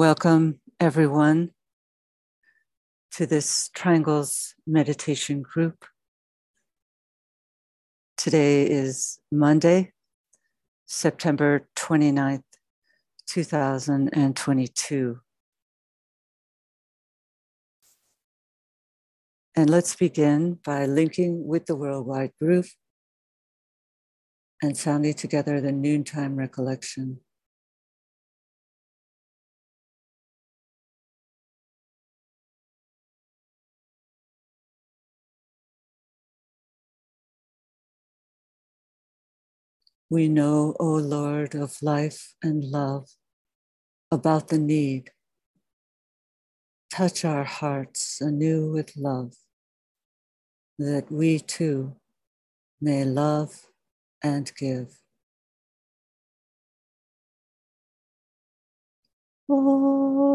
Welcome, everyone, to this Triangles meditation group. Today is Monday, September 29th, 2022. And let's begin by linking with the worldwide group and sounding together the noontime recollection. We know, O Lord of life and love, about the need. Touch our hearts anew with love, that we too may love and give. Oh.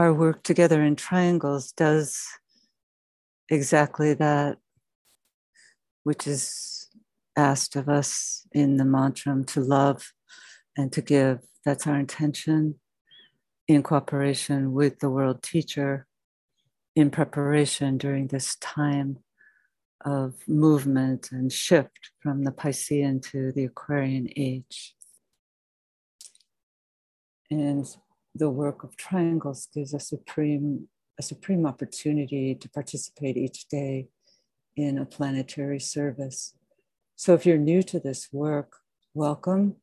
Our work together in triangles does exactly that, which is asked of us in the mantra to love and to give. That's our intention in cooperation with the world teacher in preparation during this time of movement and shift from the Piscean to the Aquarian age. And the work of triangles gives a supreme a supreme opportunity to participate each day in a planetary service. So if you're new to this work, welcome.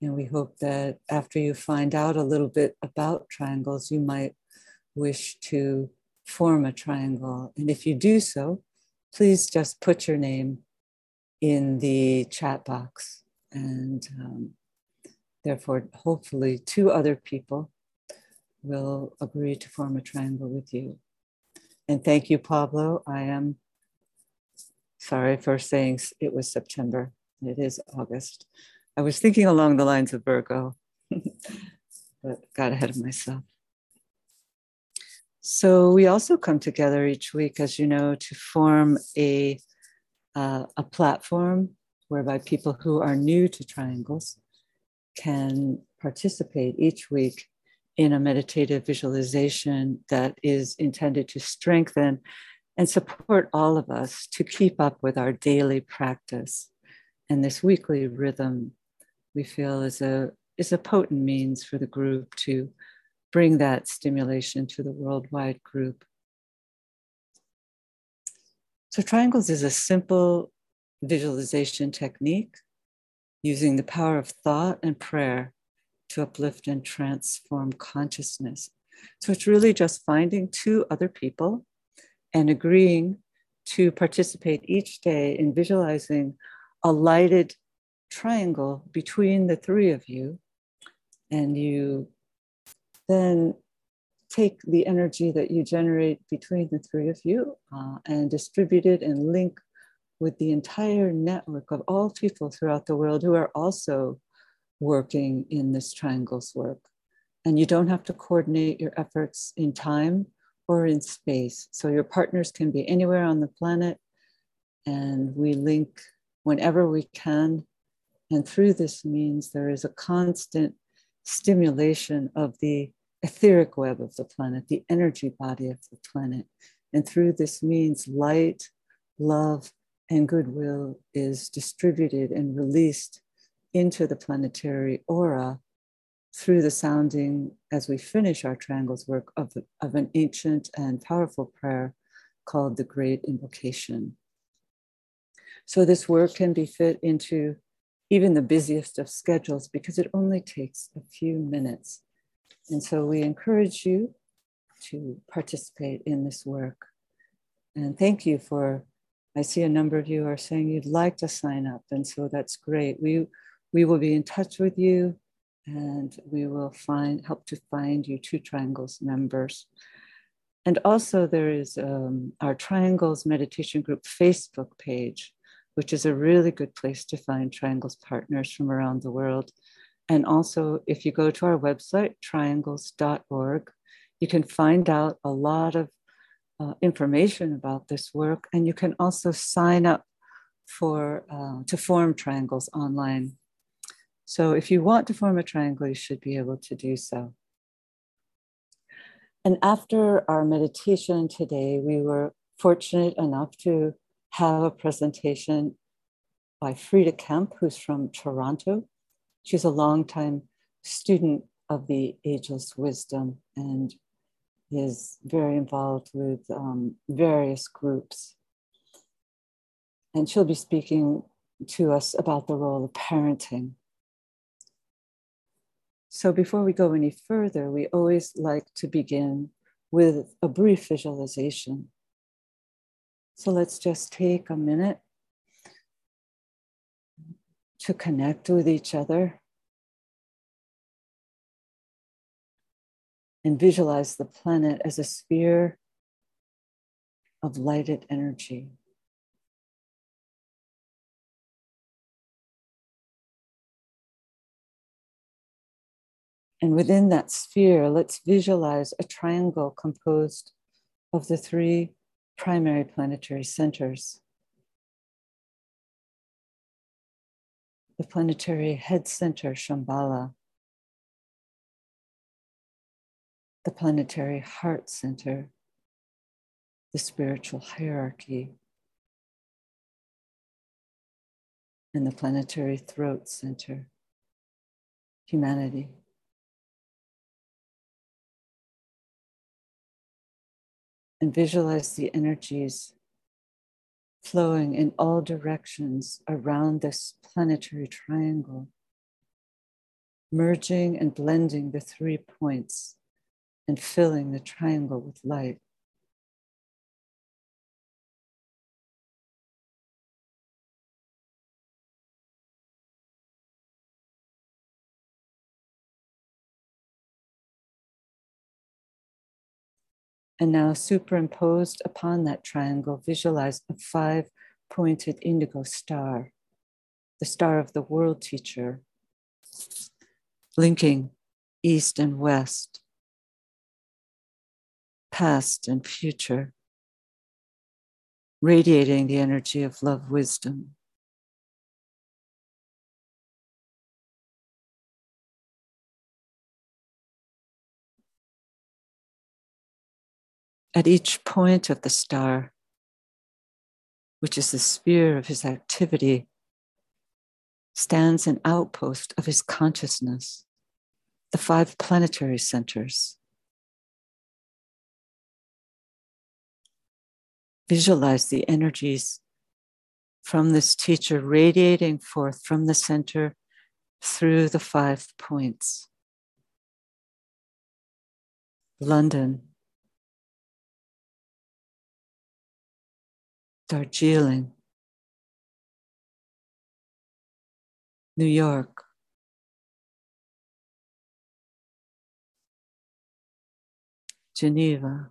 And we hope that after you find out a little bit about triangles, you might wish to form a triangle. And if you do so, please just put your name in the chat box and um, Therefore, hopefully, two other people will agree to form a triangle with you. And thank you, Pablo. I am sorry for saying it was September. It is August. I was thinking along the lines of Virgo, but got ahead of myself. So we also come together each week, as you know, to form a, uh, a platform whereby people who are new to triangles can participate each week in a meditative visualization that is intended to strengthen and support all of us to keep up with our daily practice. And this weekly rhythm we feel is a, is a potent means for the group to bring that stimulation to the worldwide group. So, triangles is a simple visualization technique using the power of thought and prayer to uplift and transform consciousness. So it's really just finding two other people and agreeing to participate each day in visualizing a lighted triangle between the three of you. And you then take the energy that you generate between the three of you uh, and distribute it and link with the entire network of all people throughout the world who are also working in this triangles work. And you don't have to coordinate your efforts in time or in space. So your partners can be anywhere on the planet. And we link whenever we can. And through this means there is a constant stimulation of the etheric web of the planet, the energy body of the planet. And through this means light, love, and goodwill is distributed and released into the planetary aura through the sounding as we finish our triangles work of, of an ancient and powerful prayer called the Great Invocation. So, this work can be fit into even the busiest of schedules because it only takes a few minutes. And so, we encourage you to participate in this work. And thank you for I see a number of you are saying you'd like to sign up, and so that's great. We we will be in touch with you, and we will find help to find you two Triangles members. And also, there is um, our Triangles Meditation Group Facebook page, which is a really good place to find Triangles partners from around the world. And also, if you go to our website, triangles.org, you can find out a lot of uh, information about this work, and you can also sign up for uh, to form triangles online. So if you want to form a triangle, you should be able to do so. And after our meditation today, we were fortunate enough to have a presentation by Frida Kemp, who's from Toronto. She's a longtime student of the Ageless Wisdom and is very involved with um, various groups. And she'll be speaking to us about the role of parenting so before we go any further, we always like to begin with a brief visualization. So let's just take a minute to connect with each other and visualize the planet as a sphere of lighted energy. And within that sphere, let's visualize a triangle composed of the three primary planetary centers. The planetary head center, Shambhala. The planetary heart center, the spiritual hierarchy. And the planetary throat center, humanity. and visualize the energies flowing in all directions around this planetary triangle, merging and blending the three points and filling the triangle with light. And now, superimposed upon that triangle, visualize a five pointed indigo star, the star of the world teacher, linking east and west, past and future, radiating the energy of love wisdom. At each point of the star, which is the sphere of his activity, stands an outpost of his consciousness, the five planetary centers. Visualize the energies from this teacher radiating forth from the center through the five points. London, Darjeeling, New York, Geneva,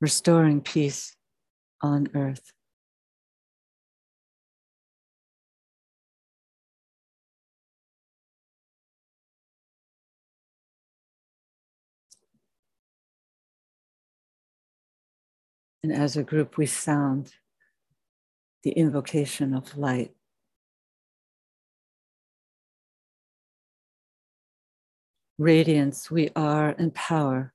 restoring peace on earth. And as a group, we sound the invocation of light. Radiance, we are in power.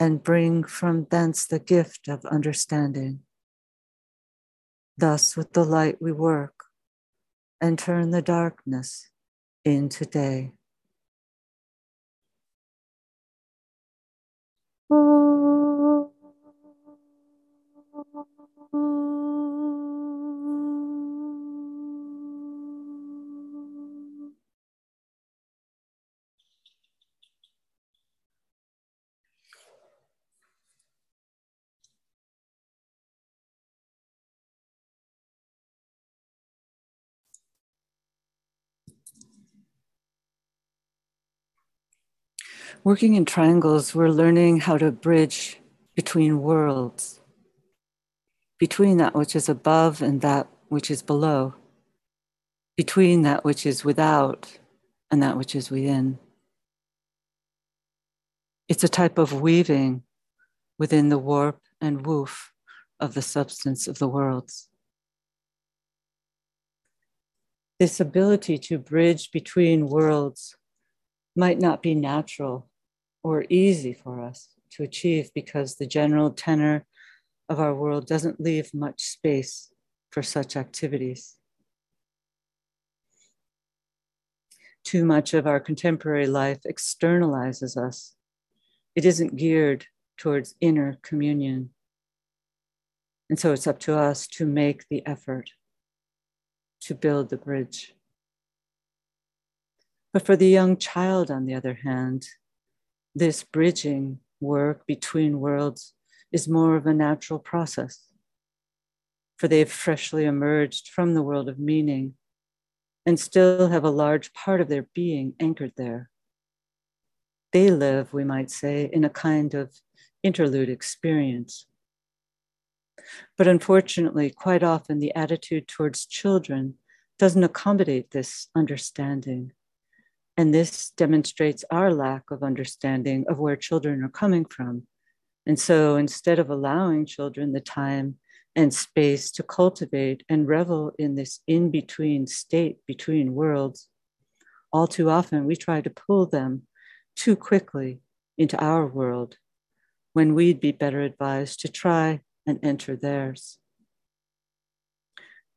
and bring from thence the gift of understanding. Thus, with the light, we work and turn the darkness into day. Oh. Working in triangles, we're learning how to bridge between worlds, between that which is above and that which is below, between that which is without and that which is within. It's a type of weaving within the warp and woof of the substance of the worlds. This ability to bridge between worlds might not be natural or easy for us to achieve because the general tenor of our world doesn't leave much space for such activities. Too much of our contemporary life externalizes us. It isn't geared towards inner communion. And so it's up to us to make the effort to build the bridge. But for the young child, on the other hand, this bridging work between worlds is more of a natural process. For they've freshly emerged from the world of meaning and still have a large part of their being anchored there. They live, we might say, in a kind of interlude experience. But unfortunately, quite often the attitude towards children doesn't accommodate this understanding. And this demonstrates our lack of understanding of where children are coming from. And so instead of allowing children the time and space to cultivate and revel in this in between state between worlds, all too often we try to pull them too quickly into our world when we'd be better advised to try and enter theirs.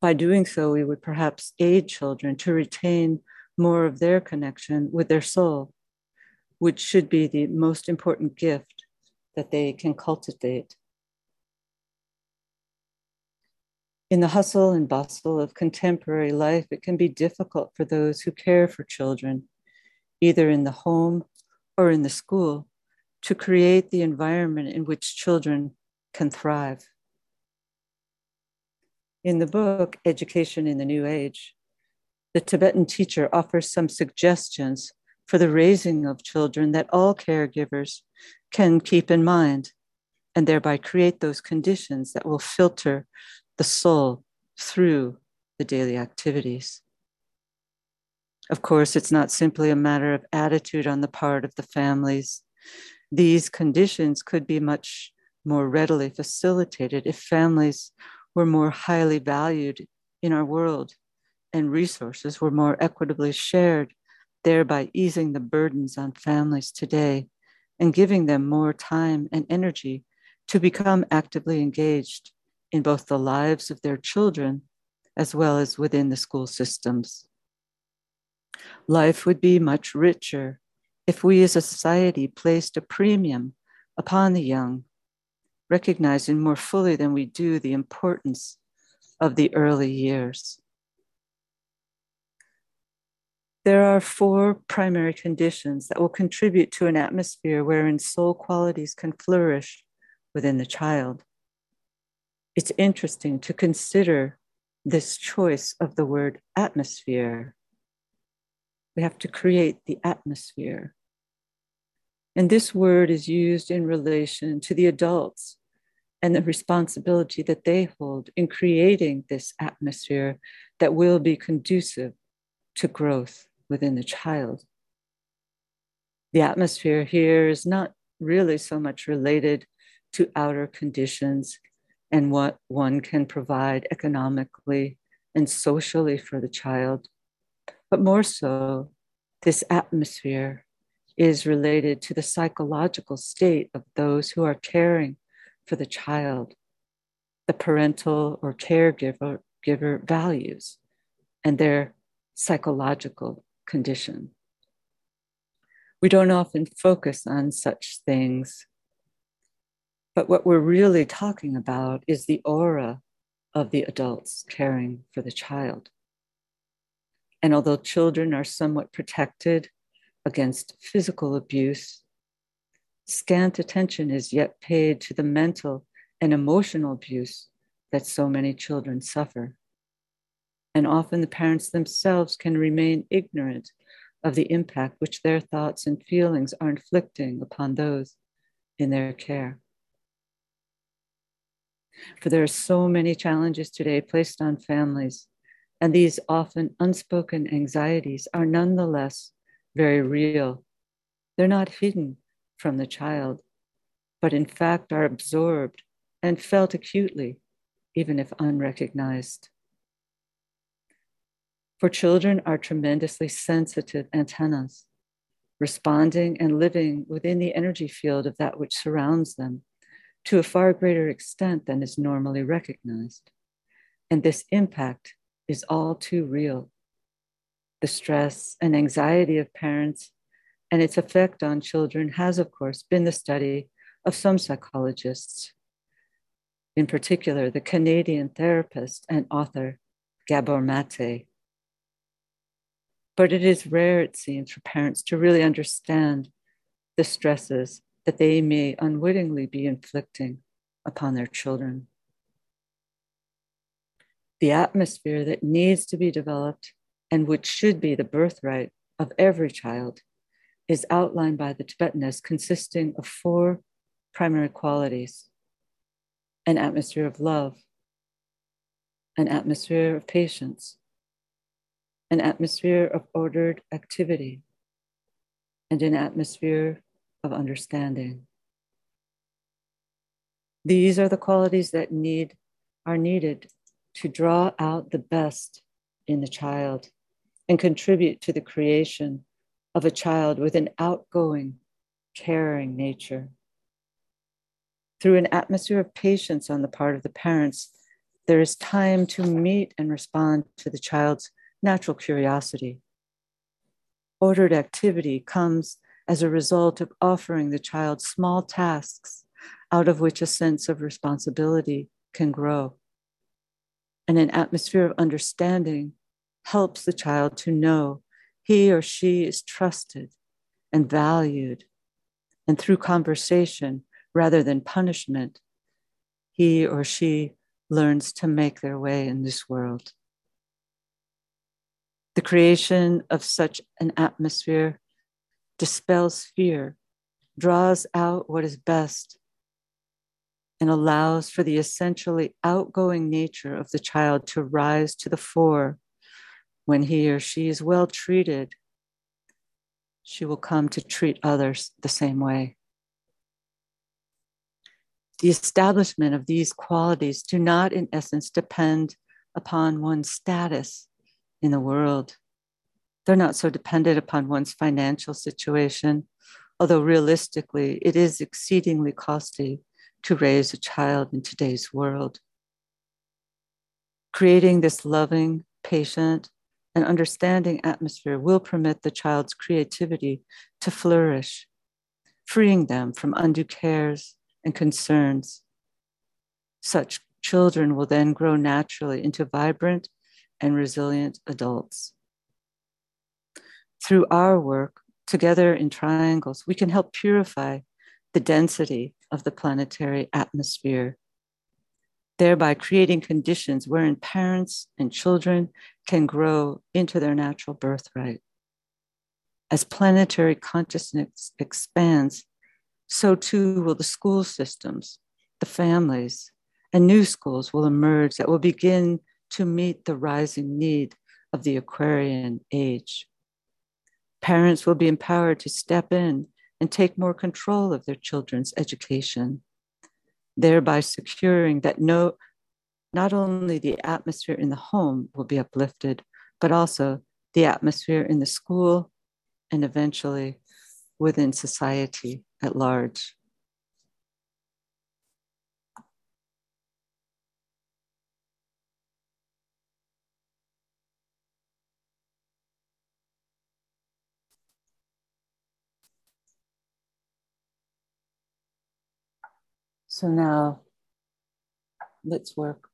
By doing so, we would perhaps aid children to retain more of their connection with their soul, which should be the most important gift that they can cultivate. In the hustle and bustle of contemporary life, it can be difficult for those who care for children, either in the home or in the school, to create the environment in which children can thrive. In the book, Education in the New Age, the Tibetan teacher offers some suggestions for the raising of children that all caregivers can keep in mind and thereby create those conditions that will filter the soul through the daily activities. Of course, it's not simply a matter of attitude on the part of the families. These conditions could be much more readily facilitated if families were more highly valued in our world and resources were more equitably shared, thereby easing the burdens on families today and giving them more time and energy to become actively engaged in both the lives of their children as well as within the school systems. Life would be much richer if we as a society placed a premium upon the young, recognizing more fully than we do the importance of the early years. There are four primary conditions that will contribute to an atmosphere wherein soul qualities can flourish within the child. It's interesting to consider this choice of the word atmosphere. We have to create the atmosphere. And this word is used in relation to the adults and the responsibility that they hold in creating this atmosphere that will be conducive to growth within the child. The atmosphere here is not really so much related to outer conditions and what one can provide economically and socially for the child. But more so, this atmosphere is related to the psychological state of those who are caring for the child, the parental or caregiver giver values, and their psychological condition. We don't often focus on such things, but what we're really talking about is the aura of the adults caring for the child. And although children are somewhat protected against physical abuse, scant attention is yet paid to the mental and emotional abuse that so many children suffer. And often the parents themselves can remain ignorant of the impact which their thoughts and feelings are inflicting upon those in their care. For there are so many challenges today placed on families and these often unspoken anxieties are nonetheless very real. They're not hidden from the child, but in fact are absorbed and felt acutely, even if unrecognized. For children are tremendously sensitive antennas, responding and living within the energy field of that which surrounds them to a far greater extent than is normally recognized. And this impact is all too real. The stress and anxiety of parents and its effect on children has, of course, been the study of some psychologists, in particular, the Canadian therapist and author Gabor Mate. But it is rare, it seems, for parents to really understand the stresses that they may unwittingly be inflicting upon their children. The atmosphere that needs to be developed and which should be the birthright of every child is outlined by the Tibetan as consisting of four primary qualities an atmosphere of love, an atmosphere of patience, an atmosphere of ordered activity, and an atmosphere of understanding. These are the qualities that need are needed to draw out the best in the child and contribute to the creation of a child with an outgoing, caring nature. Through an atmosphere of patience on the part of the parents, there is time to meet and respond to the child's natural curiosity. Ordered activity comes as a result of offering the child small tasks out of which a sense of responsibility can grow and an atmosphere of understanding helps the child to know he or she is trusted and valued. And through conversation rather than punishment, he or she learns to make their way in this world. The creation of such an atmosphere dispels fear, draws out what is best, and allows for the essentially outgoing nature of the child to rise to the fore. When he or she is well treated she will come to treat others the same way. The establishment of these qualities do not in essence depend upon one's status in the world they're not so dependent upon one's financial situation although realistically it is exceedingly costly to raise a child in today's world. Creating this loving, patient, and understanding atmosphere will permit the child's creativity to flourish, freeing them from undue cares and concerns. Such children will then grow naturally into vibrant and resilient adults. Through our work, together in triangles, we can help purify the density of the planetary atmosphere, thereby creating conditions wherein parents and children can grow into their natural birthright. As planetary consciousness expands, so too will the school systems, the families, and new schools will emerge that will begin to meet the rising need of the Aquarian age. Parents will be empowered to step in and take more control of their children's education. thereby securing that no, not only the atmosphere in the home will be uplifted, but also the atmosphere in the school and eventually within society at large. So now let's work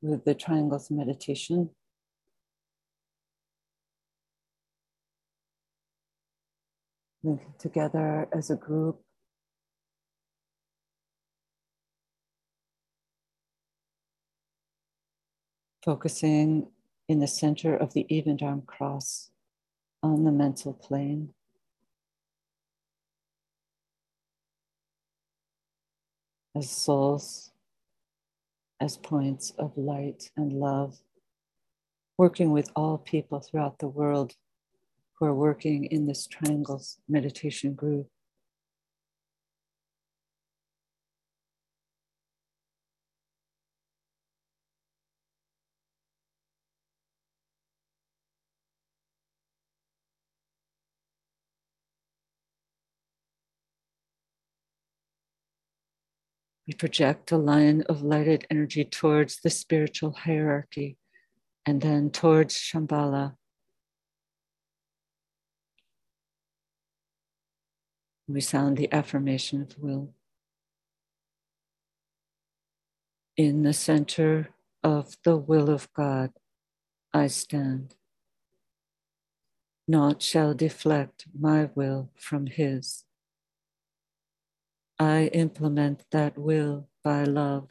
with the triangles meditation. Linking together as a group. Focusing in the center of the evened arm cross on the mental plane. As souls, as points of light and love, working with all people throughout the world who are working in this triangles meditation group. We project a line of lighted energy towards the spiritual hierarchy and then towards Shambhala. We sound the affirmation of will. In the center of the will of God, I stand. Naught shall deflect my will from His. I implement that will by love.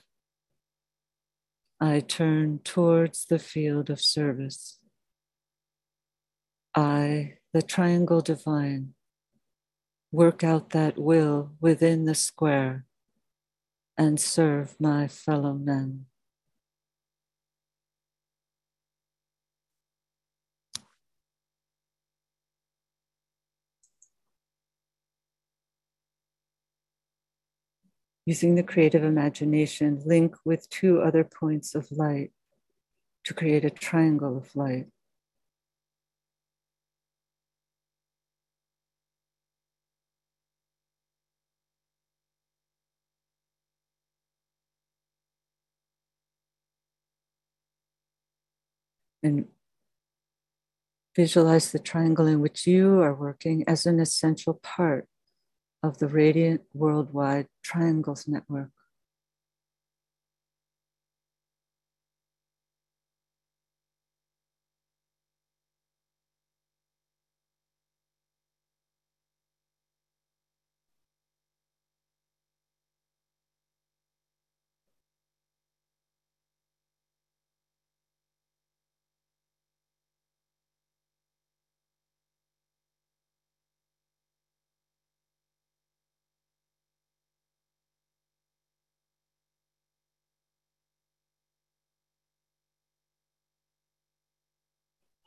I turn towards the field of service. I, the triangle divine, work out that will within the square and serve my fellow men. Using the creative imagination, link with two other points of light to create a triangle of light. And visualize the triangle in which you are working as an essential part of the Radiant Worldwide Triangles Network.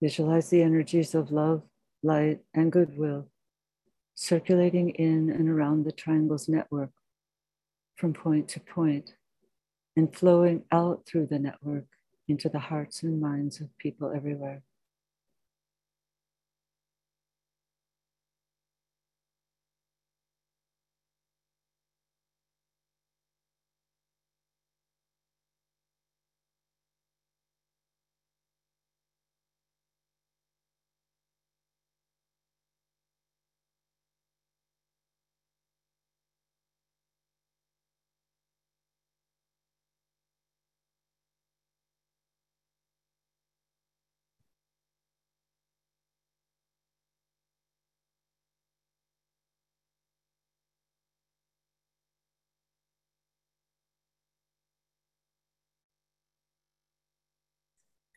Visualize the energies of love, light, and goodwill circulating in and around the triangle's network from point to point and flowing out through the network into the hearts and minds of people everywhere.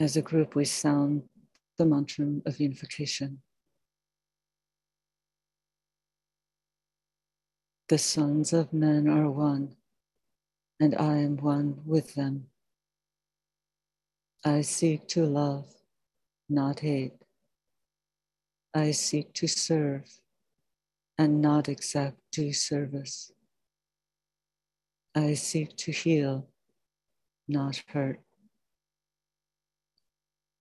As a group, we sound the mantra of unification. The sons of men are one, and I am one with them. I seek to love, not hate. I seek to serve and not exact due service. I seek to heal, not hurt.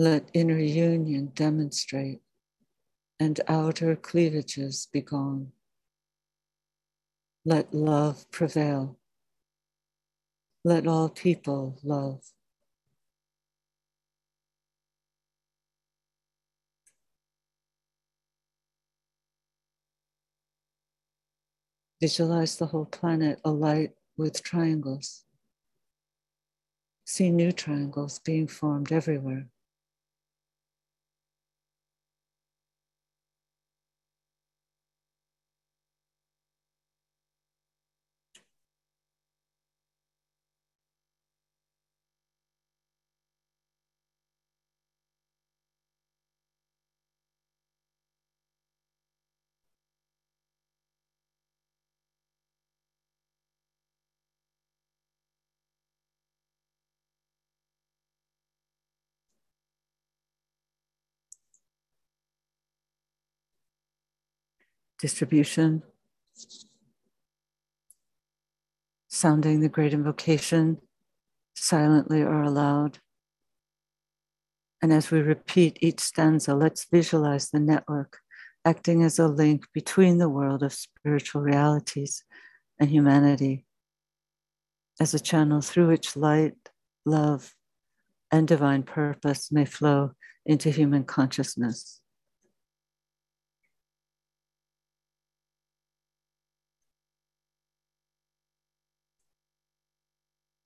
Let inner union demonstrate and outer cleavages be gone. Let love prevail. Let all people love. Visualize the whole planet alight with triangles. See new triangles being formed everywhere. Distribution, sounding the great invocation silently or aloud. And as we repeat each stanza, let's visualize the network acting as a link between the world of spiritual realities and humanity, as a channel through which light, love, and divine purpose may flow into human consciousness.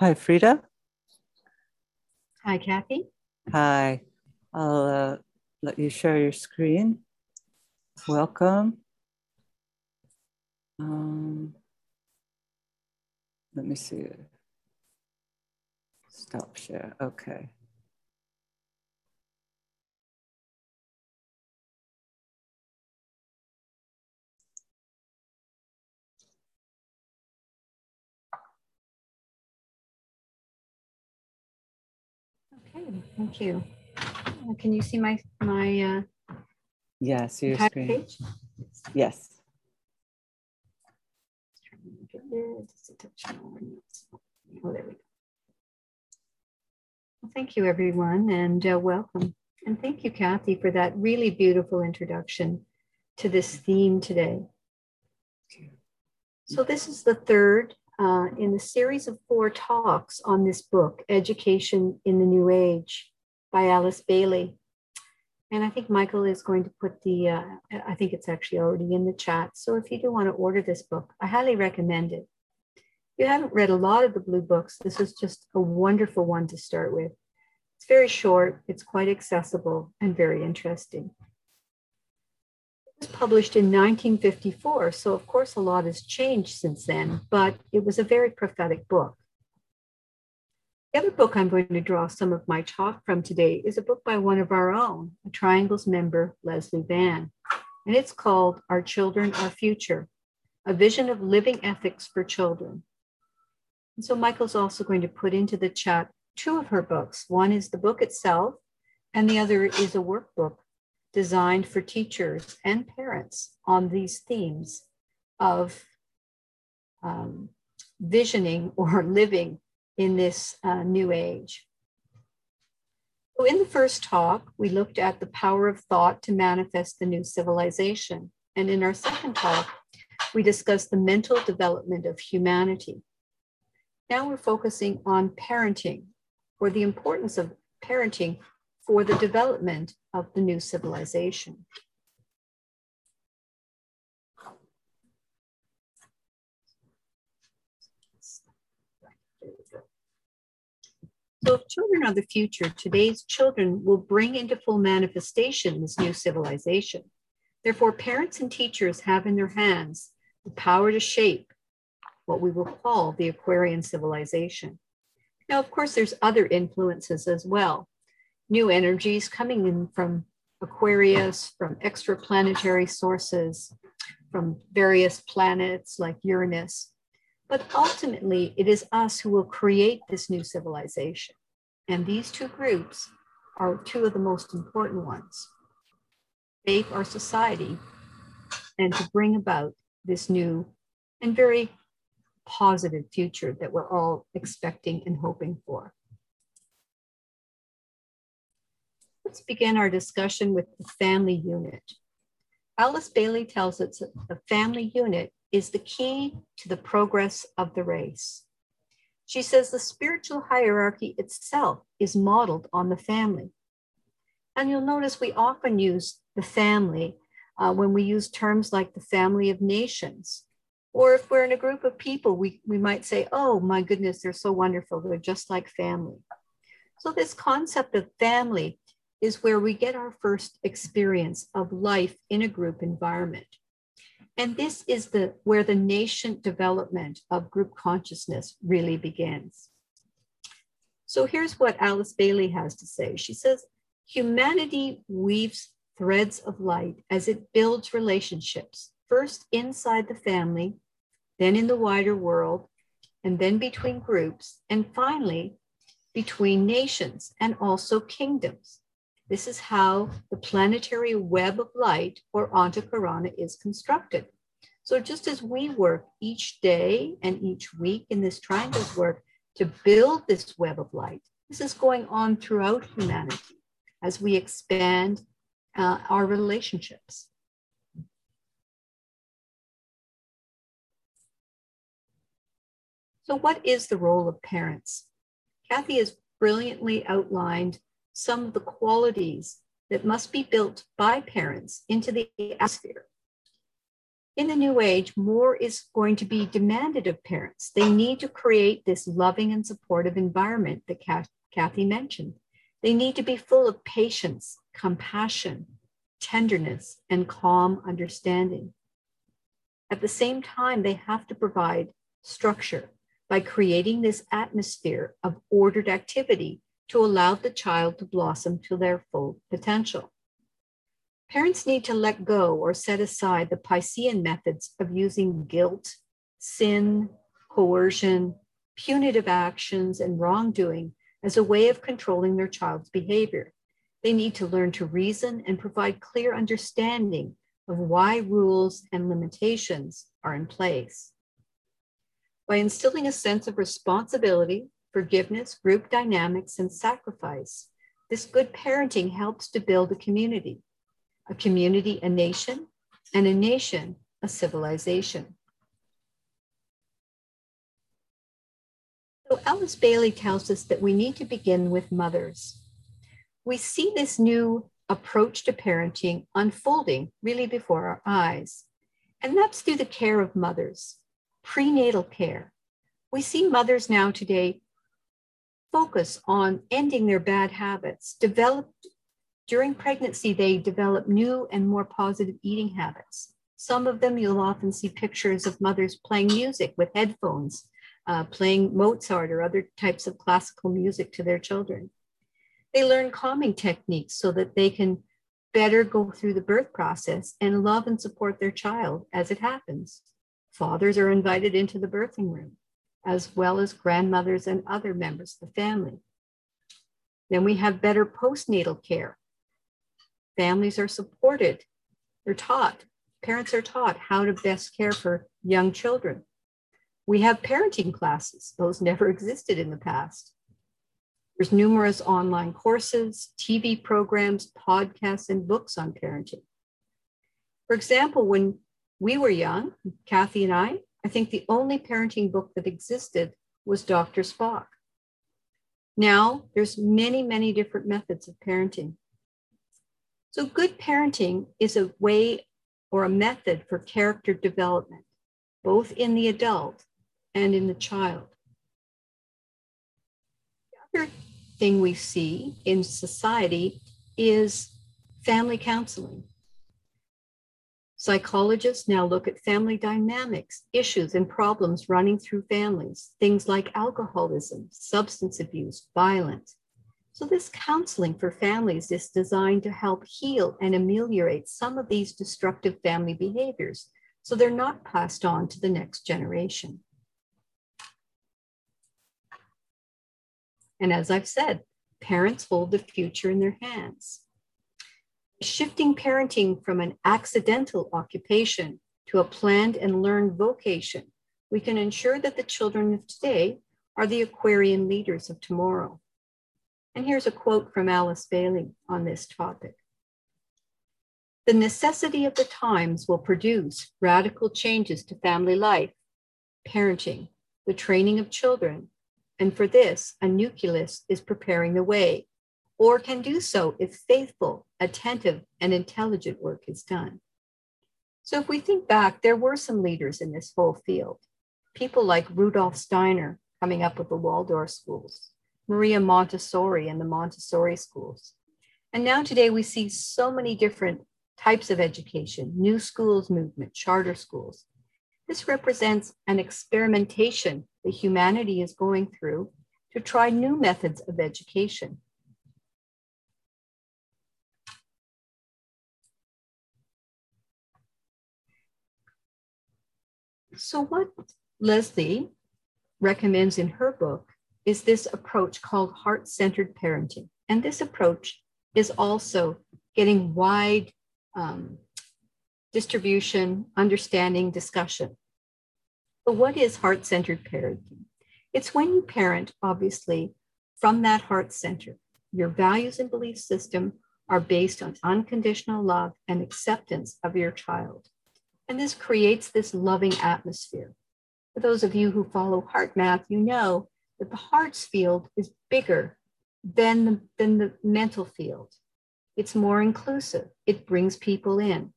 Hi, Frida. Hi, Kathy. Hi. I'll uh, let you share your screen. Welcome. Um, let me see. Stop share. Okay. Okay, thank you. Uh, Can you see my, my uh, Yes, your entire screen. page? Yes. Oh, there we go. Well, Thank you, everyone, and uh, welcome. And thank you, Kathy, for that really beautiful introduction to this theme today. So, this is the third uh, in the series of four talks on this book, Education in the New Age by Alice Bailey. And I think Michael is going to put the, uh, I think it's actually already in the chat. So if you do want to order this book, I highly recommend it. If you haven't read a lot of the blue books, this is just a wonderful one to start with. It's very short, it's quite accessible, and very interesting. Published in 1954, so of course a lot has changed since then, but it was a very prophetic book. The other book I'm going to draw some of my talk from today is a book by one of our own, a Triangles member, Leslie Van, and it's called Our Children, Our Future, a vision of living ethics for children. And so Michael's also going to put into the chat two of her books. One is the book itself, and the other is a workbook designed for teachers and parents on these themes of um, visioning or living in this uh, new age. So, in the first talk, we looked at the power of thought to manifest the new civilization. And in our second talk, we discussed the mental development of humanity. Now we're focusing on parenting, or the importance of parenting for the development of the new civilization. So, if children are the future, today's children will bring into full manifestation this new civilization. Therefore, parents and teachers have in their hands the power to shape what we will call the Aquarian civilization. Now, of course, there's other influences as well. New energies coming in from Aquarius, from extraplanetary sources, from various planets like Uranus. But ultimately, it is us who will create this new civilization. And these two groups are two of the most important ones shape our society and to bring about this new and very positive future that we're all expecting and hoping for. Let's begin our discussion with the family unit. Alice Bailey tells us that the family unit is the key to the progress of the race. She says the spiritual hierarchy itself is modeled on the family. And you'll notice we often use the family uh, when we use terms like the family of nations. Or if we're in a group of people, we, we might say, oh my goodness, they're so wonderful. They're just like family. So, this concept of family is where we get our first experience of life in a group environment. And this is the where the nascent development of group consciousness really begins. So here's what Alice Bailey has to say. She says, humanity weaves threads of light as it builds relationships, first inside the family, then in the wider world, and then between groups, and finally between nations and also kingdoms. This is how the planetary web of light or Antahkarana is constructed. So just as we work each day and each week in this triangles work to build this web of light, this is going on throughout humanity as we expand uh, our relationships. So what is the role of parents? Kathy has brilliantly outlined some of the qualities that must be built by parents into the atmosphere. In the new age, more is going to be demanded of parents. They need to create this loving and supportive environment that Kathy mentioned. They need to be full of patience, compassion, tenderness, and calm understanding. At the same time, they have to provide structure by creating this atmosphere of ordered activity to allow the child to blossom to their full potential. Parents need to let go or set aside the Piscean methods of using guilt, sin, coercion, punitive actions, and wrongdoing as a way of controlling their child's behavior. They need to learn to reason and provide clear understanding of why rules and limitations are in place. By instilling a sense of responsibility forgiveness, group dynamics, and sacrifice. This good parenting helps to build a community, a community, a nation, and a nation, a civilization. So Alice Bailey tells us that we need to begin with mothers. We see this new approach to parenting unfolding really before our eyes, and that's through the care of mothers, prenatal care. We see mothers now today focus on ending their bad habits. Developed during pregnancy, they develop new and more positive eating habits. Some of them you'll often see pictures of mothers playing music with headphones, uh, playing Mozart or other types of classical music to their children. They learn calming techniques so that they can better go through the birth process and love and support their child as it happens. Fathers are invited into the birthing room as well as grandmothers and other members of the family. Then we have better postnatal care. Families are supported, they're taught, parents are taught how to best care for young children. We have parenting classes, those never existed in the past. There's numerous online courses, TV programs, podcasts, and books on parenting. For example, when we were young, Kathy and I, I think the only parenting book that existed was Dr. Spock. Now there's many, many different methods of parenting. So good parenting is a way or a method for character development, both in the adult and in the child. The other thing we see in society is family counseling. Psychologists now look at family dynamics, issues, and problems running through families, things like alcoholism, substance abuse, violence. So, this counseling for families is designed to help heal and ameliorate some of these destructive family behaviors so they're not passed on to the next generation. And as I've said, parents hold the future in their hands shifting parenting from an accidental occupation to a planned and learned vocation, we can ensure that the children of today are the Aquarian leaders of tomorrow. And here's a quote from Alice Bailey on this topic. The necessity of the times will produce radical changes to family life, parenting, the training of children, and for this, a nucleus is preparing the way or can do so if faithful, attentive, and intelligent work is done. So if we think back, there were some leaders in this whole field. People like Rudolf Steiner coming up with the Waldorf schools, Maria Montessori and the Montessori schools. And now today we see so many different types of education, new schools movement, charter schools. This represents an experimentation that humanity is going through to try new methods of education So, what Leslie recommends in her book is this approach called heart centered parenting. And this approach is also getting wide um, distribution, understanding, discussion. But what is heart centered parenting? It's when you parent, obviously, from that heart center. Your values and belief system are based on unconditional love and acceptance of your child. And this creates this loving atmosphere. For those of you who follow HeartMath, you know that the heart's field is bigger than the, than the mental field. It's more inclusive, it brings people in.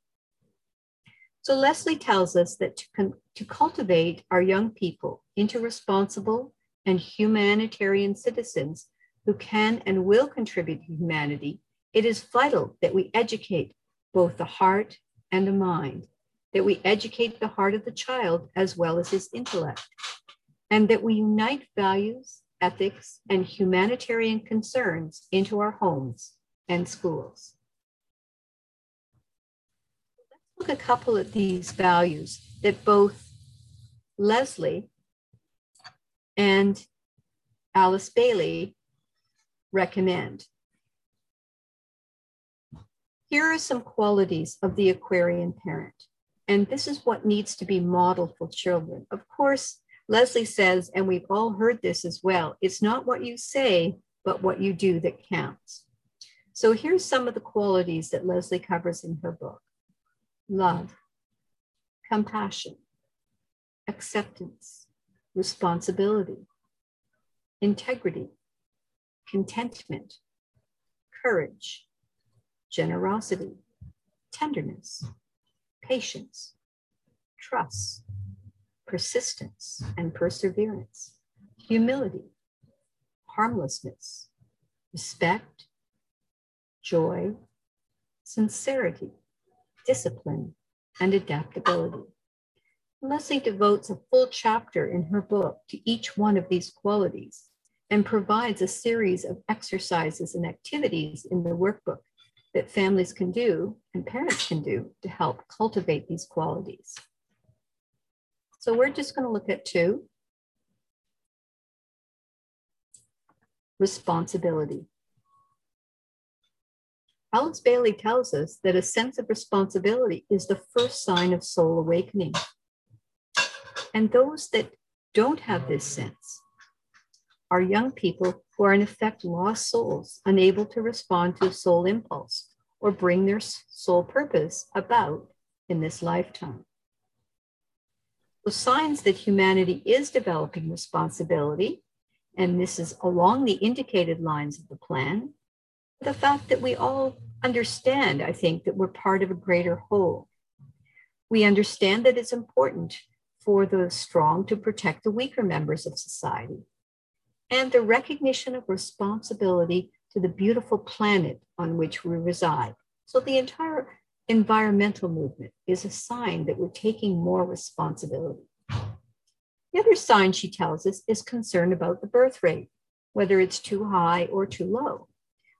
So Leslie tells us that to, to cultivate our young people into responsible and humanitarian citizens who can and will contribute to humanity, it is vital that we educate both the heart and the mind that we educate the heart of the child as well as his intellect, and that we unite values, ethics, and humanitarian concerns into our homes and schools. Let's look a couple of these values that both Leslie and Alice Bailey recommend. Here are some qualities of the Aquarian parent. And this is what needs to be modeled for children. Of course, Leslie says, and we've all heard this as well it's not what you say, but what you do that counts. So here's some of the qualities that Leslie covers in her book love, compassion, acceptance, responsibility, integrity, contentment, courage, generosity, tenderness, patience, trust, persistence and perseverance, humility, harmlessness, respect, joy, sincerity, discipline, and adaptability. Leslie devotes a full chapter in her book to each one of these qualities and provides a series of exercises and activities in the workbook that families can do and parents can do to help cultivate these qualities. So we're just going to look at two. Responsibility. Alice Bailey tells us that a sense of responsibility is the first sign of soul awakening. And those that don't have this sense are young people who are in effect lost souls, unable to respond to soul impulse or bring their soul purpose about in this lifetime. The signs that humanity is developing responsibility, and this is along the indicated lines of the plan, the fact that we all understand, I think, that we're part of a greater whole. We understand that it's important for the strong to protect the weaker members of society and the recognition of responsibility to the beautiful planet on which we reside. So the entire environmental movement is a sign that we're taking more responsibility. The other sign she tells us is concern about the birth rate, whether it's too high or too low.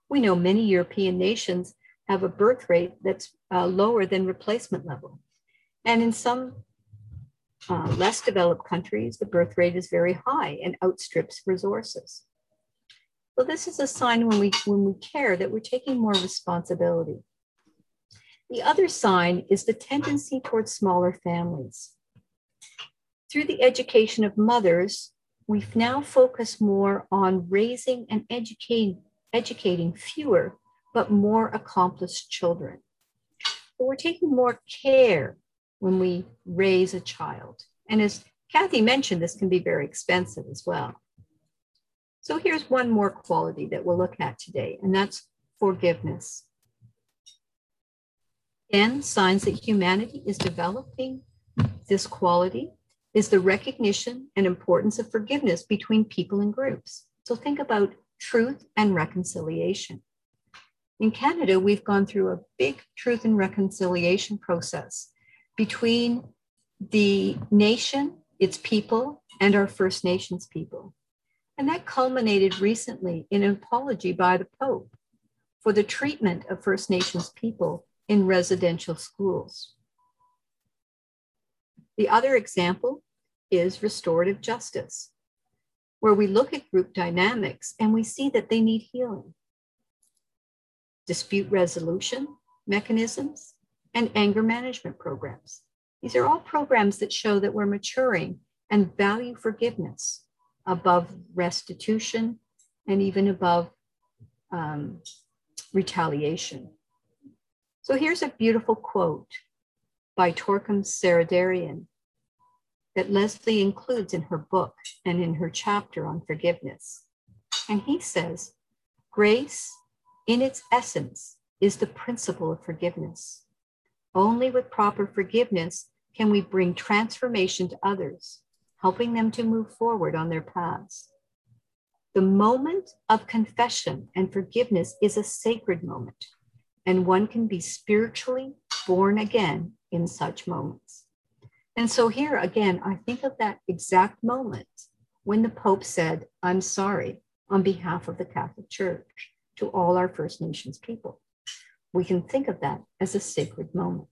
We know many European nations have a birth rate that's uh, lower than replacement level. And in some uh, less developed countries, the birth rate is very high and outstrips resources. Well, this is a sign when we, when we care that we're taking more responsibility. The other sign is the tendency towards smaller families. Through the education of mothers, we've now focused more on raising and educating, educating fewer but more accomplished children. But we're taking more care when we raise a child. And as Kathy mentioned, this can be very expensive as well. So here's one more quality that we'll look at today, and that's forgiveness. Again, signs that humanity is developing this quality is the recognition and importance of forgiveness between people and groups. So think about truth and reconciliation. In Canada, we've gone through a big truth and reconciliation process between the nation, its people, and our First Nations people. And that culminated recently in an apology by the Pope for the treatment of First Nations people in residential schools. The other example is restorative justice, where we look at group dynamics and we see that they need healing. Dispute resolution mechanisms and anger management programs. These are all programs that show that we're maturing and value forgiveness above restitution and even above um, retaliation. So here's a beautiful quote by Torkom Saraydarian that Leslie includes in her book and in her chapter on forgiveness. And he says, Grace, in its essence, is the principle of forgiveness. Only with proper forgiveness can we bring transformation to others, helping them to move forward on their paths. The moment of confession and forgiveness is a sacred moment, and one can be spiritually born again in such moments. And so, here again, I think of that exact moment when the Pope said, I'm sorry on behalf of the Catholic Church to all our First Nations people. We can think of that as a sacred moment.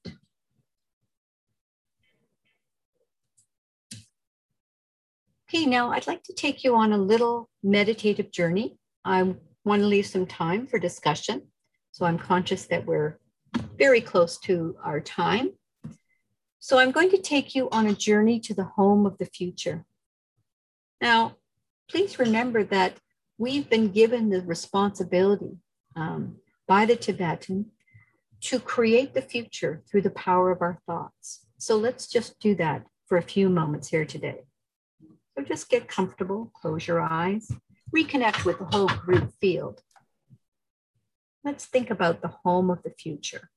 Okay, now I'd like to take you on a little meditative journey. I want to leave some time for discussion. So I'm conscious that we're very close to our time. So I'm going to take you on a journey to the home of the future. Now, please remember that we've been given the responsibility um, by the Tibetan to create the future through the power of our thoughts. So let's just do that for a few moments here today. So just get comfortable, close your eyes, reconnect with the whole group field. Let's think about the home of the future.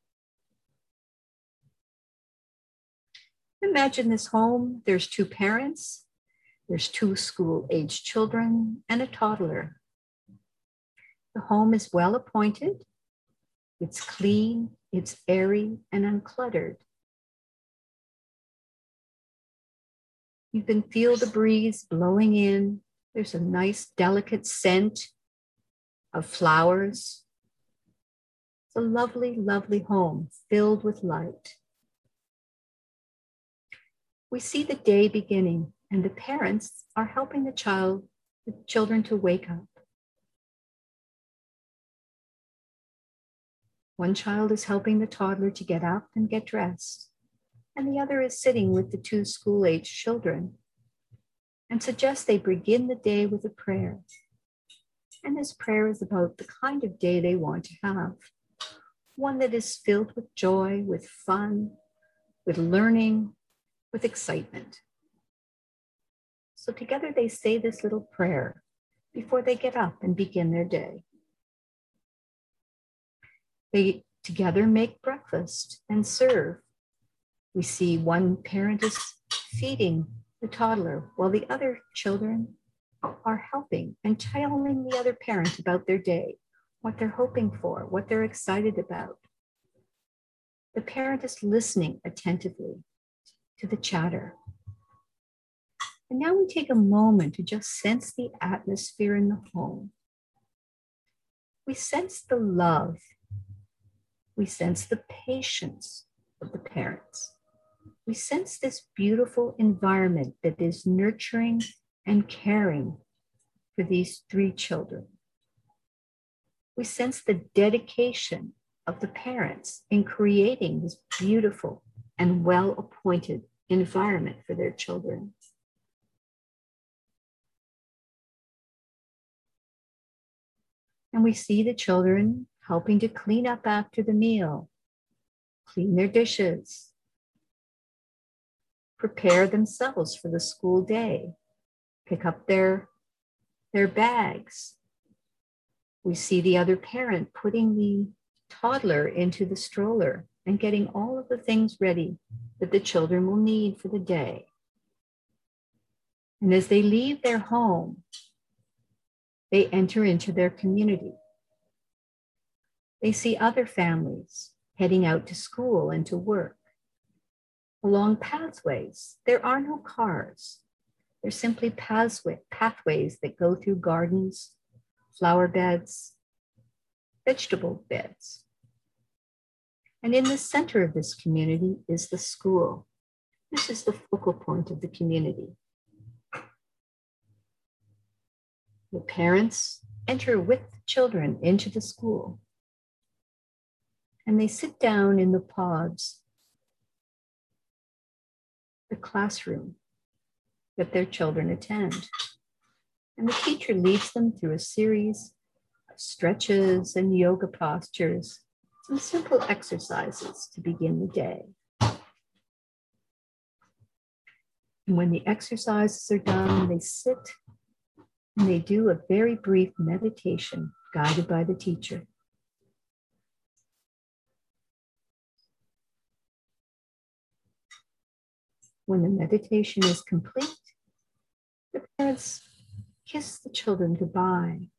Imagine this home. There's two parents, there's two school age children, and a toddler. The home is well appointed, it's clean, it's airy, and uncluttered. You can feel the breeze blowing in. There's a nice, delicate scent of flowers. It's a lovely, lovely home filled with light we see the day beginning and the parents are helping the child, the children to wake up. One child is helping the toddler to get up and get dressed, and the other is sitting with the two school age children and suggests they begin the day with a prayer. And this prayer is about the kind of day they want to have one that is filled with joy, with fun, with learning, with excitement. So together they say this little prayer before they get up and begin their day. They together make breakfast and serve. We see one parent is feeding the toddler while the other children are helping and telling the other parent about their day, what they're hoping for, what they're excited about. The parent is listening attentively to the chatter. And now we take a moment to just sense the atmosphere in the home. We sense the love. We sense the patience of the parents. We sense this beautiful environment that is nurturing and caring for these three children. We sense the dedication of the parents in creating this beautiful and well appointed environment for their children. And we see the children helping to clean up after the meal, clean their dishes, prepare themselves for the school day, pick up their, their bags. We see the other parent putting the toddler into the stroller and getting all of the things ready that the children will need for the day. And as they leave their home, they enter into their community. They see other families heading out to school and to work. Along pathways, there are no cars. They're simply pathway, pathways that go through gardens, flower beds, vegetable beds. And in the center of this community is the school. This is the focal point of the community. The parents enter with the children into the school. And they sit down in the pods, the classroom that their children attend. And the teacher leads them through a series of stretches and yoga postures some simple exercises to begin the day. And when the exercises are done, they sit and they do a very brief meditation guided by the teacher. When the meditation is complete, the parents kiss the children goodbye.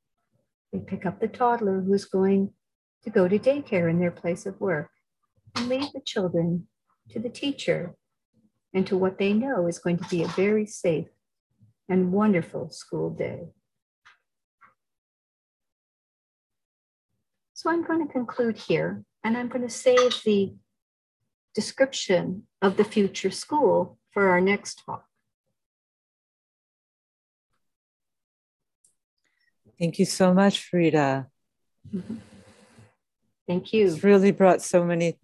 They pick up the toddler who is going to go to daycare in their place of work and leave the children to the teacher and to what they know is going to be a very safe and wonderful school day. So I'm going to conclude here and I'm going to save the description of the future school for our next talk. Thank you so much, Frida. Mm-hmm. Thank you. It's really brought so many,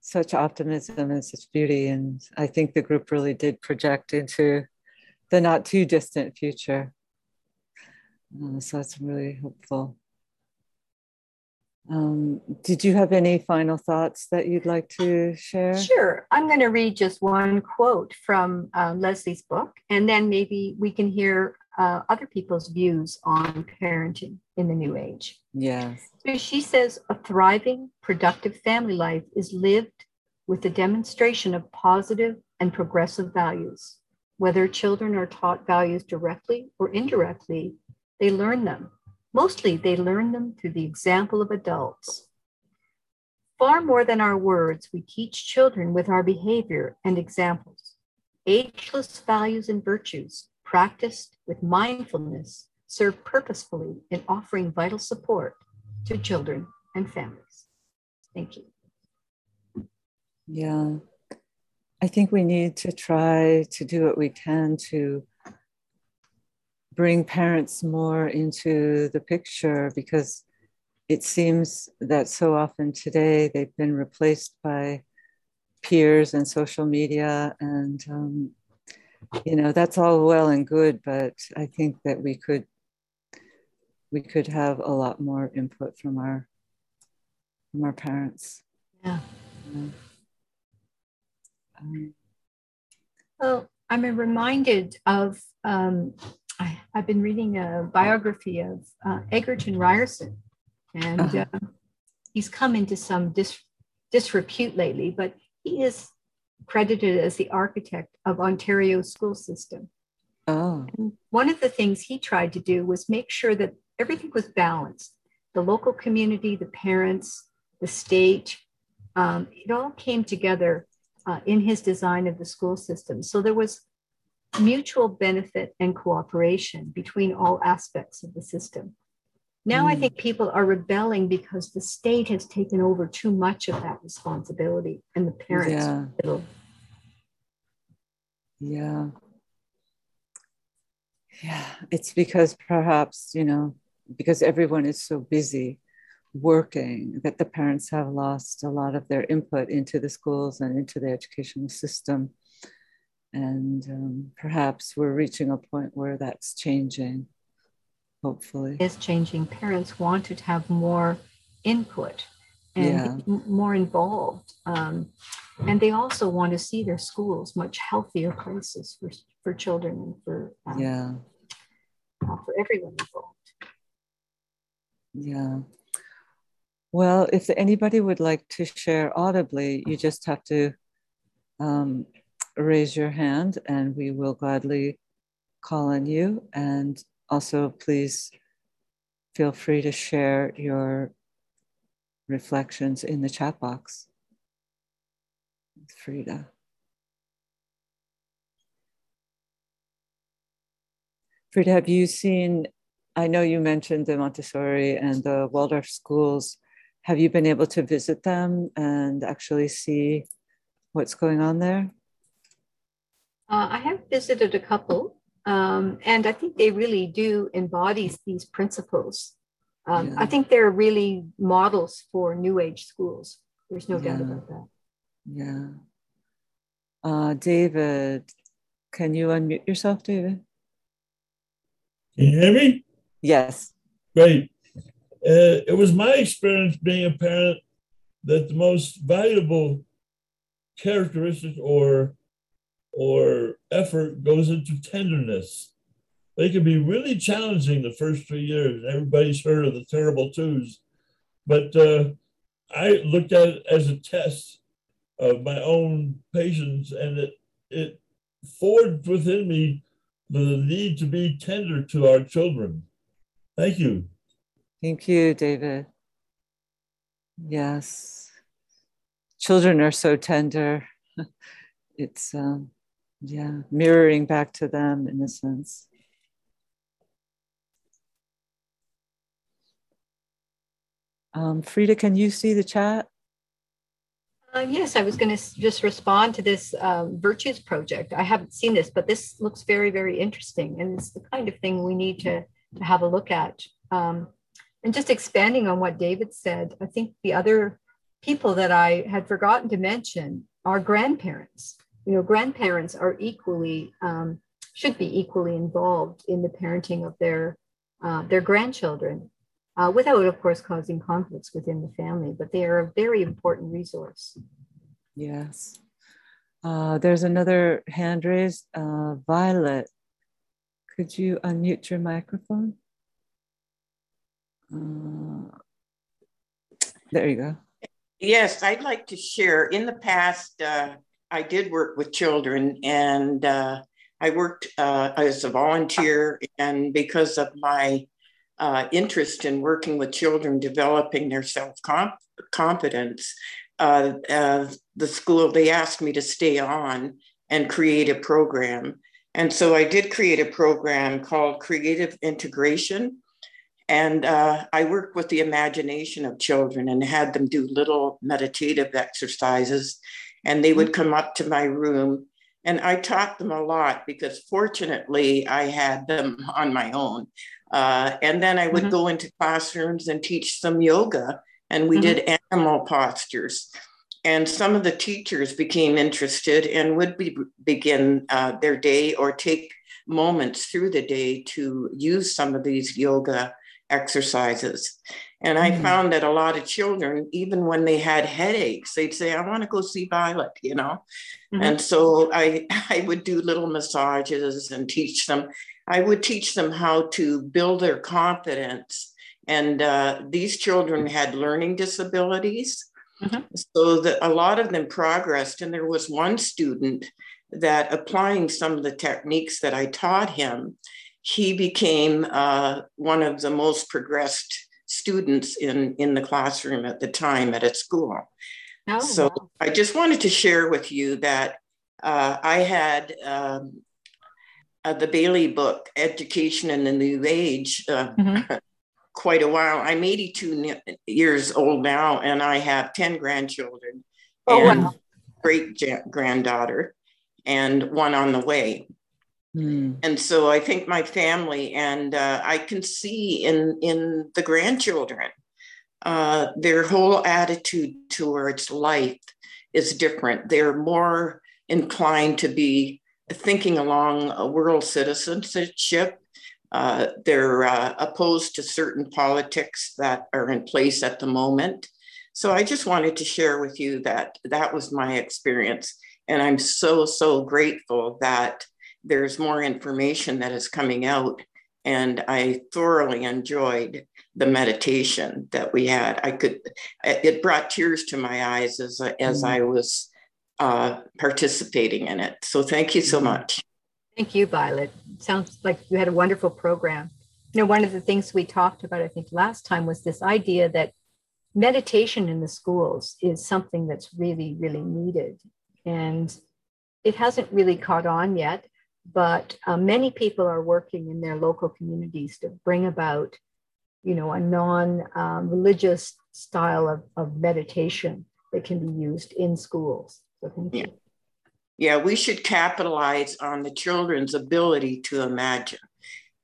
such optimism and such beauty. And I think the group really did project into the not too distant future. Uh, so it's really hopeful. Um, did you have any final thoughts that you'd like to share? Sure. I'm going to read just one quote from uh, Leslie's book, and then maybe we can hear uh, other people's views on parenting in the new age. Yes. So she says a thriving, productive family life is lived with the demonstration of positive and progressive values. Whether children are taught values directly or indirectly, they learn them Mostly, they learn them through the example of adults. Far more than our words, we teach children with our behavior and examples. Ageless values and virtues, practiced with mindfulness, serve purposefully in offering vital support to children and families. Thank you. Yeah. I think we need to try to do what we can to bring parents more into the picture because it seems that so often today they've been replaced by peers and social media and um, you know that's all well and good but i think that we could we could have a lot more input from our from our parents. Yeah, Um, well i'm reminded of um, I, have been reading a biography of uh, Egerton Ryerson, and uh-huh. uh, he's come into some dis- disrepute lately, but he is credited as the architect of Ontario's school system. Oh. And one of the things he tried to do was make sure that everything was balanced the local community, the parents, the state, um, it all came together uh, in his design of the school system. So there was mutual benefit and cooperation between all aspects of the system. Now mm. I think people are rebelling because the state has taken over too much of that responsibility and the parents. Yeah. Yeah. Yeah. It's because perhaps, you know, because everyone is so busy working that the parents have lost a lot of their input into the schools and into the educational system. And um, perhaps we're reaching a point where that's changing, hopefully. Is changing. Parents want to have more input and yeah. more involved. Um, and they also want to see their schools much healthier places for, for children and for, um, yeah. Uh, for everyone involved. Yeah. Well, if anybody would like to share audibly, you just have to um, raise your hand and we will gladly call on you. And also, please feel free to share your reflections in the chat box. Frida. Frida, have you seen? I know you mentioned the Montessori and the Waldorf schools have you been able to visit them and actually see what's going on there? Uh, I have visited a couple, um, and I think they really do embody these principles. Um, yeah. I think they're really models for New Age schools. There's no yeah. doubt about that. Yeah. Uh, David, can you unmute yourself, David? Can you hear me? Yes. Great. Uh, it was my experience being a parent that the most valuable characteristic or or effort goes into tenderness. They can be really challenging the first three years. Everybody's heard of the terrible twos, but uh, I looked at it as a test of my own patience, and it it forged within me the need to be tender to our children. Thank you. Thank you, David. Yes. Children are so tender. It's, um, yeah, mirroring back to them in a sense. Um, Frida, can you see the chat? Uh, yes, I was going to just respond to this um, Virtues Project. I haven't seen this, but this looks very, very interesting. And it's the kind of thing we need to, to have a look at. Um, and just expanding on what David said, I think the other people that I had forgotten to mention are grandparents. You know, grandparents are equally um, should be equally involved in the parenting of their uh, their grandchildren, uh, without, of course, causing conflicts within the family. But they are a very important resource. Yes. Uh, there's another hand raised, uh, Violet. Could you unmute your microphone? Uh, there you go. Yes, I'd like to share. In the past, uh, I did work with children, and uh, I worked uh, as a volunteer. And because of my uh, interest in working with children, developing their self confidence, uh, the school they asked me to stay on and create a program. And so I did create a program called Creative Integration and uh, I worked with the imagination of children and had them do little meditative exercises. And they would come up to my room. And I taught them a lot because fortunately I had them on my own. Uh, and then I would mm-hmm. go into classrooms and teach some yoga. And we mm-hmm. did animal postures. And some of the teachers became interested and would be, begin uh, their day or take moments through the day to use some of these yoga exercises. And I mm. found that a lot of children, even when they had headaches, they'd say, I want to go see Violet, you know? Mm-hmm. And so I, I would do little massages and teach them. I would teach them how to build their confidence. And uh, these children had learning disabilities. Mm-hmm. So that a lot of them progressed. And there was one student that applying some of the techniques that I taught him, he became uh, one of the most progressed students in, in the classroom at the time at a school. Oh, so wow. I just wanted to share with you that uh, I had um, uh, the Bailey book, Education in the New Age, uh, mm-hmm. quite a while. I'm 82 years old now, and I have 10 grandchildren oh, and wow. great granddaughter, and one on the way. Mm. And so I think my family and uh, I can see in in the grandchildren uh, their whole attitude towards life is different. They're more inclined to be thinking along a world citizenship. Uh, they're uh, opposed to certain politics that are in place at the moment. So I just wanted to share with you that that was my experience. And I'm so, so grateful that there's more information that is coming out. And I thoroughly enjoyed the meditation that we had. I could, it brought tears to my eyes as, as mm. I was uh, participating in it. So thank you so mm-hmm. much. Thank you, Violet. Sounds like you had a wonderful program. You know, one of the things we talked about, I think, last time was this idea that meditation in the schools is something that's really, really needed. And it hasn't really caught on yet, but uh, many people are working in their local communities to bring about, you know, a non-religious um, style of, of meditation that can be used in schools. So thank yeah. you. Yeah, we should capitalize on the children's ability to imagine.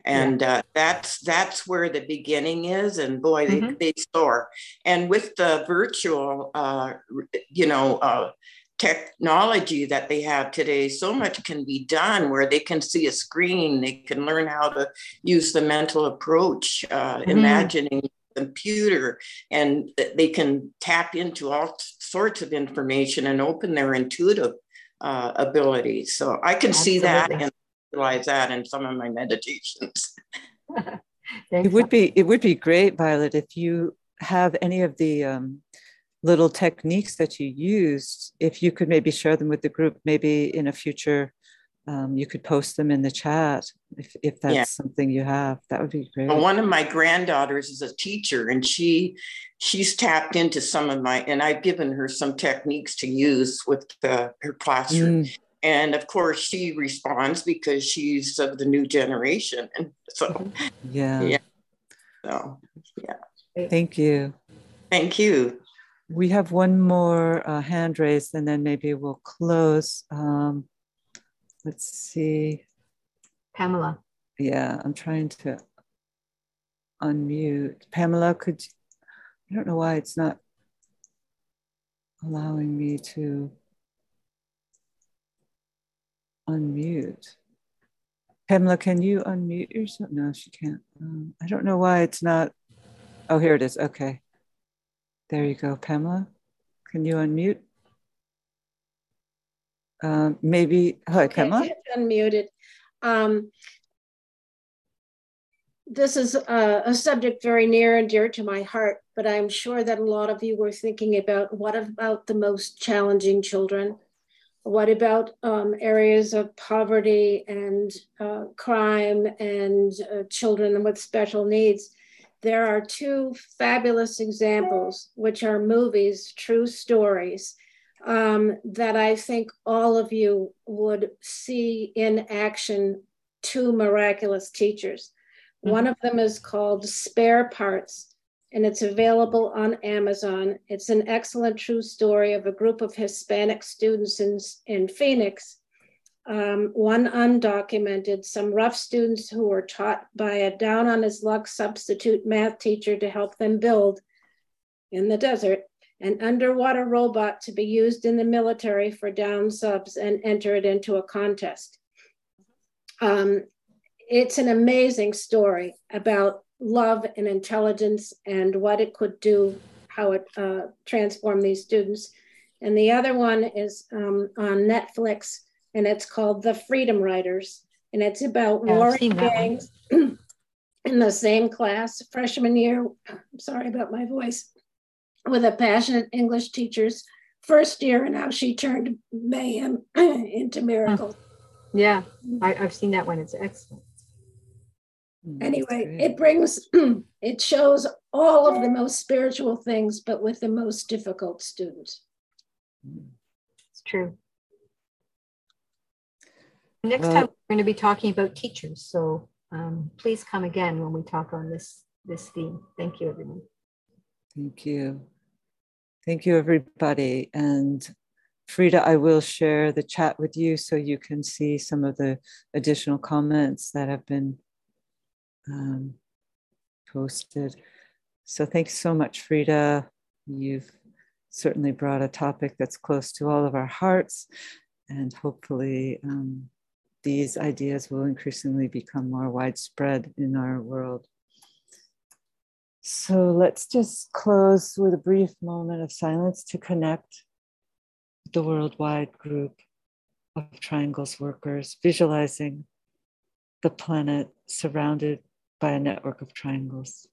And yeah. uh, that's that's where the beginning is, and boy, mm-hmm. they, they soar. And with the virtual, uh, you know, uh, technology that they have today, so much can be done where they can see a screen, they can learn how to use the mental approach, uh, mm-hmm. imagining computer, and they can tap into all sorts of information and open their intuitive uh, abilities. So I can Absolutely. see that and realize that in some of my meditations. it would be it would be great, Violet, if you have any of the um, little techniques that you used, if you could maybe share them with the group, maybe in a future um, you could post them in the chat if, if that's yeah. something you have that would be great. Well, one of my granddaughters is a teacher and she she's tapped into some of my and i've given her some techniques to use with the, her classroom. Mm. and of course she responds because she's of the new generation and so yeah. yeah. So yeah. Thank you. Thank you we have one more uh, hand raised and then maybe we'll close um, let's see. Pamela. Yeah, I'm trying to unmute. Pamela, could you, I don't know why it's not allowing me to unmute. Pamela, can you unmute yourself? No, she can't. Um, I don't know why it's not. Oh, here it is. Okay. There you go, Pamela. Can you unmute? Uh, maybe, hi, okay, Pamela. Unmuted. Um, this is a, a, subject very near and dear to my heart, but I'm sure that a lot of you were thinking about what about the most challenging children? What about um, areas of poverty and uh, crime and uh, children with special needs? There are two fabulous examples, which are movies, true stories, um, that I think all of you would see in action two miraculous teachers. Mm-hmm. One of them is called Spare Parts, and it's available on Amazon. It's an excellent true story of a group of Hispanic students in, in Phoenix. Um, one undocumented, some rough students who were taught by a down on his luck substitute math teacher to help them build in the desert an underwater robot to be used in the military for down subs and enter it into a contest. Um, it's an amazing story about love and intelligence and what it could do, how it uh, transformed these students. And the other one is um, on Netflix, and it's called The Freedom Writers, and it's about yeah, warring gangs in the same class, freshman year. I'm sorry about my voice with a passionate English teacher's first year, and how she turned mayhem into miracle. Yeah, I, have seen that one. It's excellent. Hmm, anyway, it brings, it shows all of the most spiritual things, but with the most difficult students. It's true. Next time we're going to be talking about teachers. So um, please come again when we talk on this this theme. Thank you, everyone. Thank you. Thank you, everybody. And Frida, I will share the chat with you so you can see some of the additional comments that have been um, posted. So thanks so much, Frida. You've certainly brought a topic that's close to all of our hearts, and hopefully um, these ideas will increasingly become more widespread in our world. So let's just close with a brief moment of silence to connect the worldwide group of triangles workers, visualizing the planet surrounded by a network of triangles.